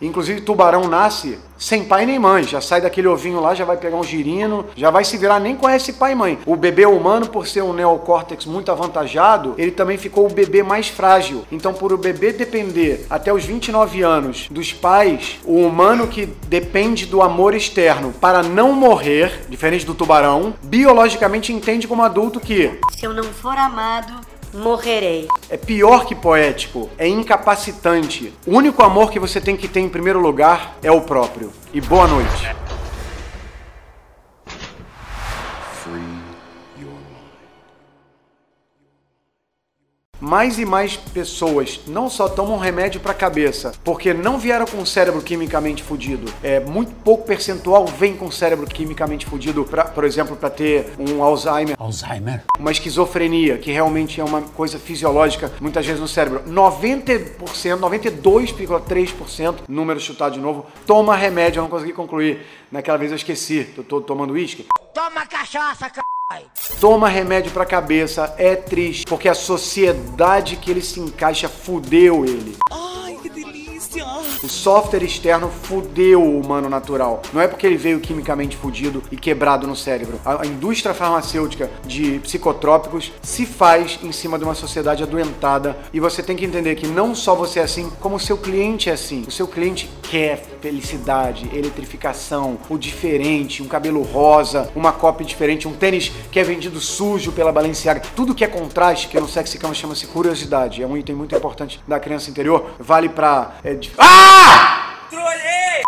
Inclusive, tubarão nasce sem pai nem mãe. Já sai daquele ovinho lá, já vai pegar um girino, já vai se virar, nem conhece pai e mãe. O bebê humano, por ser um neocórtex muito avantajado, ele também ficou o bebê mais frágil. Então, por o bebê depender até os 29 anos dos pais, o humano que depende do amor externo para não morrer, diferente do tubarão, biologicamente entende como adulto que se eu não for amado, morrerei. É pior que poético, é incapacitante. O único amor que você tem que ter em primeiro lugar é o próprio. E boa noite. Mais e mais pessoas não só tomam remédio para cabeça porque não vieram com o cérebro quimicamente fudido. É muito pouco percentual vem com o cérebro quimicamente fudido, pra, por exemplo, para ter um Alzheimer, Alzheimer, uma esquizofrenia, que realmente é uma coisa fisiológica muitas vezes no cérebro. 90%, 92,3%, número chutado de novo, toma remédio, eu não consegui concluir. Naquela vez eu esqueci, eu tô tomando uísque. Toma cachaça, c... Toma remédio pra cabeça, é triste, porque a sociedade que ele se encaixa fudeu ele. Delícia! O software externo fudeu o humano natural. Não é porque ele veio quimicamente fudido e quebrado no cérebro. A indústria farmacêutica de psicotrópicos se faz em cima de uma sociedade adoentada e você tem que entender que não só você é assim, como o seu cliente é assim. O seu cliente quer felicidade, eletrificação, o diferente, um cabelo rosa, uma cópia diferente, um tênis que é vendido sujo pela Balenciaga. Tudo que é contraste, que no Sexy Cama chama-se curiosidade. É um item muito importante da criança interior. Vale pra... É, de... Ah!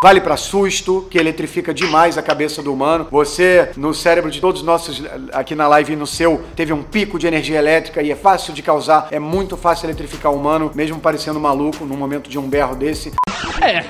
Vale para susto, que eletrifica demais a cabeça do humano. Você, no cérebro de todos nossos aqui na live e no seu, teve um pico de energia elétrica e é fácil de causar, é muito fácil eletrificar o humano, mesmo parecendo maluco num momento de um berro desse. É,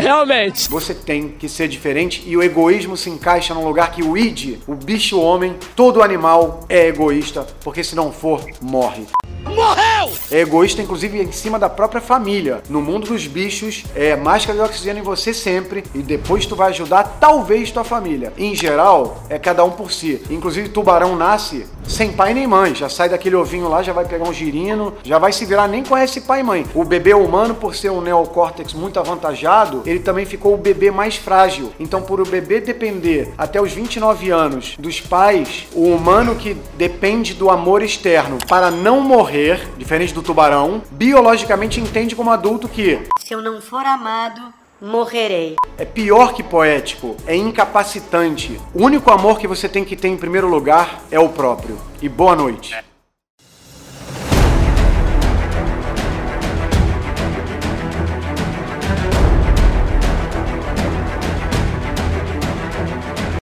realmente. Você tem que ser diferente e o egoísmo se encaixa num lugar que o id, o bicho homem, todo animal é egoísta, porque se não for, morre. Morreu! É egoísta, inclusive, em cima da própria família. No mundo dos bichos, é máscara de oxigênio em você sempre e depois tu vai ajudar, talvez, tua família. Em geral, é cada um por si. Inclusive, tubarão nasce sem pai nem mãe. Já sai daquele ovinho lá, já vai pegar um girino, já vai se virar, nem conhece pai e mãe. O bebê humano, por ser um neocórtex muito avantajado, ele também ficou o bebê mais frágil. Então, por o bebê depender até os 29 anos dos pais, o humano que depende do amor externo para não morrer, diferente do tubarão, biologicamente entende como adulto que se eu não for amado, morrerei. É pior que poético, é incapacitante. O único amor que você tem que ter em primeiro lugar é o próprio. E boa noite.